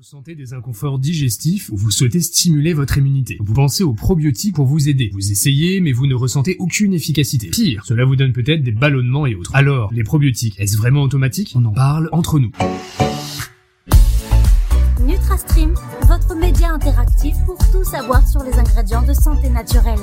ressentez des inconforts digestifs ou vous souhaitez stimuler votre immunité. Vous pensez aux probiotiques pour vous aider. Vous essayez, mais vous ne ressentez aucune efficacité. Pire, cela vous donne peut-être des ballonnements et autres. Alors, les probiotiques, est-ce vraiment automatique? On en parle entre nous. NutraStream, votre média interactif pour tout savoir sur les ingrédients de santé naturelle.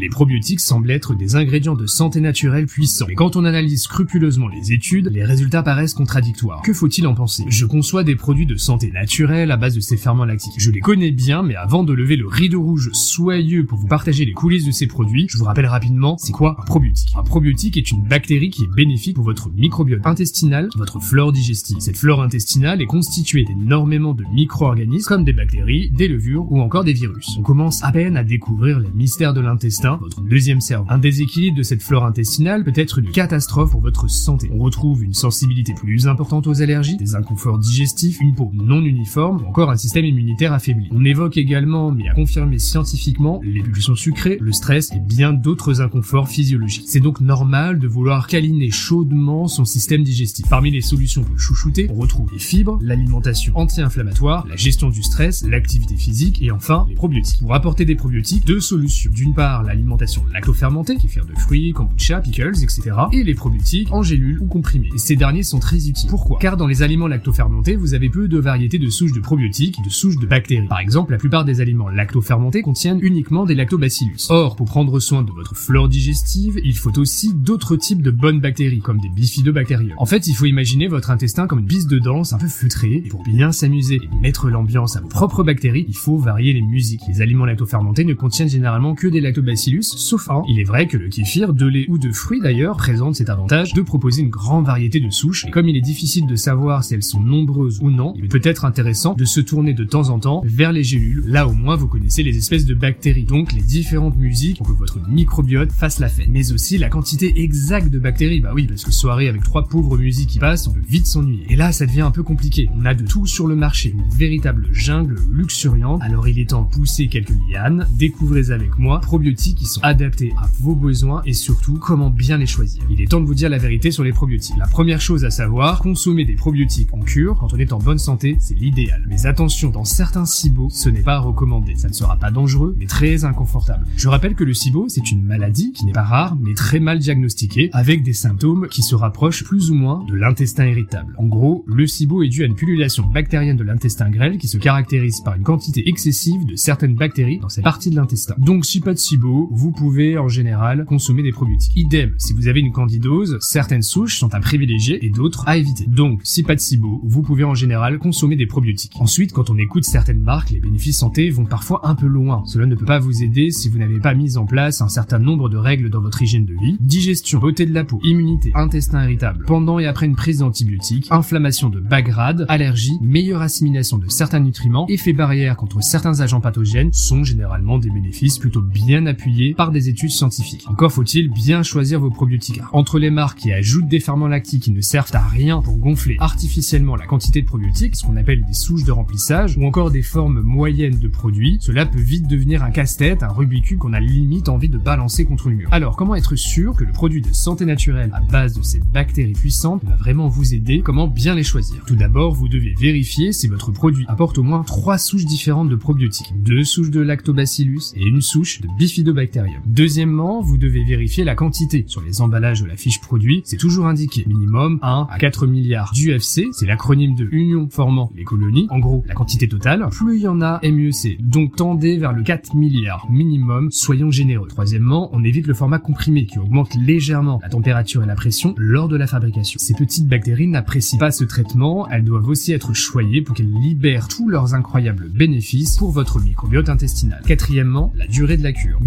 Les probiotiques semblent être des ingrédients de santé naturelle puissants. Mais quand on analyse scrupuleusement les études, les résultats paraissent contradictoires. Que faut-il en penser? Je conçois des produits de santé naturelle à base de ces ferments lactiques. Je les connais bien, mais avant de lever le rideau rouge soyeux pour vous partager les coulisses de ces produits, je vous rappelle rapidement, c'est quoi un probiotique? Un probiotique est une bactérie qui est bénéfique pour votre microbiote intestinal, votre flore digestive. Cette flore intestinale est constituée d'énormément de micro-organismes comme des bactéries, des levures ou encore des virus. On commence à peine à découvrir les mystères de l'intestin votre deuxième cerveau. Un déséquilibre de cette flore intestinale peut être une catastrophe pour votre santé. On retrouve une sensibilité plus importante aux allergies, des inconforts digestifs, une peau non uniforme ou encore un système immunitaire affaibli. On évoque également, mais à confirmer scientifiquement, les pulsions sucrées, le stress et bien d'autres inconforts physiologiques. C'est donc normal de vouloir câliner chaudement son système digestif. Parmi les solutions pour chouchouter, on retrouve les fibres, l'alimentation anti-inflammatoire, la gestion du stress, l'activité physique et enfin les probiotiques. Pour apporter des probiotiques, deux solutions. D'une part, l'alimentation lacto-fermentée, fait de fruits, kombucha, pickles, etc. Et les probiotiques en gélules ou comprimés. Et ces derniers sont très utiles. Pourquoi? Car dans les aliments lacto-fermentés, vous avez peu de variétés de souches de probiotiques et de souches de bactéries. Par exemple, la plupart des aliments lacto-fermentés contiennent uniquement des lactobacillus. Or, pour prendre soin de votre flore digestive, il faut aussi d'autres types de bonnes bactéries, comme des bifidobactériums. En fait, il faut imaginer votre intestin comme une piste de danse un peu feutrée, et pour bien s'amuser et mettre l'ambiance à vos propres bactéries, il faut varier les musiques. Les aliments lacto-fermentés ne contiennent généralement que des lactobacillus sauf un. Il est vrai que le kéfir, de lait ou de fruits d'ailleurs, présente cet avantage de proposer une grande variété de souches, et comme il est difficile de savoir si elles sont nombreuses ou non, il peut être intéressant de se tourner de temps en temps vers les gélules, là au moins vous connaissez les espèces de bactéries, donc les différentes musiques pour que votre microbiote fasse la fête, mais aussi la quantité exacte de bactéries, bah oui, parce que soirée avec trois pauvres musiques qui passent, on peut vite s'ennuyer. Et là, ça devient un peu compliqué, on a de tout sur le marché, une véritable jungle luxuriante, alors il est temps de pousser quelques lianes, découvrez avec moi probiotiques qui sont adaptés à vos besoins et surtout comment bien les choisir. Il est temps de vous dire la vérité sur les probiotiques. La première chose à savoir, consommer des probiotiques en cure quand on est en bonne santé, c'est l'idéal. Mais attention, dans certains SIBO, ce n'est pas recommandé. Ça ne sera pas dangereux, mais très inconfortable. Je rappelle que le SIBO, c'est une maladie qui n'est pas rare, mais très mal diagnostiquée, avec des symptômes qui se rapprochent plus ou moins de l'intestin irritable. En gros, le SIBO est dû à une pullulation bactérienne de l'intestin grêle qui se caractérise par une quantité excessive de certaines bactéries dans cette partie de l'intestin. Donc si pas de SIBO, vous pouvez en général consommer des probiotiques. Idem, si vous avez une candidose, certaines souches sont à privilégier et d'autres à éviter. Donc, si pas de SIBO, vous pouvez en général consommer des probiotiques. Ensuite, quand on écoute certaines marques, les bénéfices santé vont parfois un peu loin. Cela ne peut pas vous aider si vous n'avez pas mis en place un certain nombre de règles dans votre hygiène de vie. Digestion, beauté de la peau, immunité, intestin irritable, pendant et après une prise d'antibiotiques, inflammation de bas grade, allergie, meilleure assimilation de certains nutriments, effet barrière contre certains agents pathogènes sont généralement des bénéfices plutôt bien appuyés par des études scientifiques. Encore faut-il bien choisir vos probiotiques. Entre les marques qui ajoutent des ferments lactiques qui ne servent à rien pour gonfler artificiellement la quantité de probiotiques, ce qu'on appelle des souches de remplissage, ou encore des formes moyennes de produits, cela peut vite devenir un casse-tête, un rubicule qu'on a limite envie de balancer contre le mur. Alors, comment être sûr que le produit de santé naturelle à base de ces bactéries puissantes va vraiment vous aider? Comment bien les choisir? Tout d'abord, vous devez vérifier si votre produit apporte au moins trois souches différentes de probiotiques, deux souches de lactobacillus et une souche de bifidobacillus Deuxièmement, vous devez vérifier la quantité. Sur les emballages de la fiche produit, c'est toujours indiqué minimum 1 à 4 milliards d'UFC, c'est l'acronyme de Union formant les colonies, en gros la quantité totale. Plus il y en a, et mieux c'est. Donc tendez vers le 4 milliards minimum, soyons généreux. Troisièmement, on évite le format comprimé qui augmente légèrement la température et la pression lors de la fabrication. Ces petites bactéries n'apprécient pas ce traitement, elles doivent aussi être choyées pour qu'elles libèrent tous leurs incroyables bénéfices pour votre microbiote intestinal. Quatrièmement, la durée de la cure.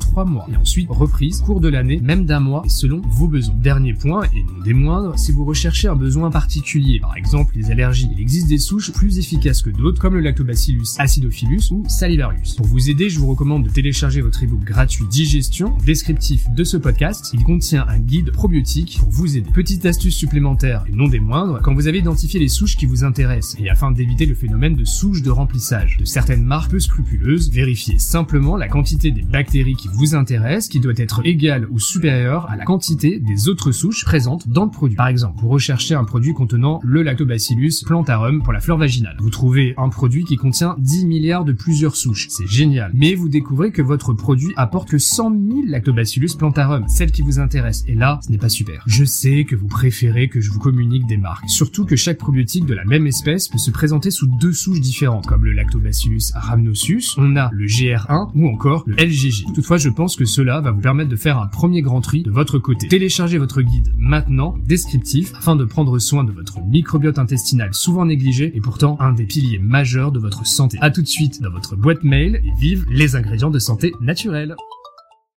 3 mois. Et ensuite, reprise, cours de l'année, même d'un mois, selon vos besoins. Dernier point, et non des moindres, si vous recherchez un besoin particulier, par exemple les allergies, il existe des souches plus efficaces que d'autres, comme le Lactobacillus acidophilus ou salivarius. Pour vous aider, je vous recommande de télécharger votre ebook gratuit Digestion, descriptif de ce podcast. Il contient un guide probiotique pour vous aider. Petite astuce supplémentaire, et non des moindres, quand vous avez identifié les souches qui vous intéressent, et afin d'éviter le phénomène de souches de remplissage de certaines marques peu scrupuleuses, vérifiez simplement la quantité des bactéries qui vous intéresse qui doit être égale ou supérieure à la quantité des autres souches présentes dans le produit. Par exemple, vous recherchez un produit contenant le Lactobacillus plantarum pour la flore vaginale. Vous trouvez un produit qui contient 10 milliards de plusieurs souches. C'est génial. Mais vous découvrez que votre produit apporte que 100 000 Lactobacillus plantarum, celle qui vous intéresse. Et là, ce n'est pas super. Je sais que vous préférez que je vous communique des marques. Surtout que chaque probiotique de la même espèce peut se présenter sous deux souches différentes, comme le Lactobacillus rhamnosus, on a le GR1 ou encore le LGG. Toutefois, je pense que cela va vous permettre de faire un premier grand tri de votre côté. Téléchargez votre guide maintenant, descriptif, afin de prendre soin de votre microbiote intestinal souvent négligé et pourtant un des piliers majeurs de votre santé. A tout de suite dans votre boîte mail et vive les ingrédients de santé naturelle.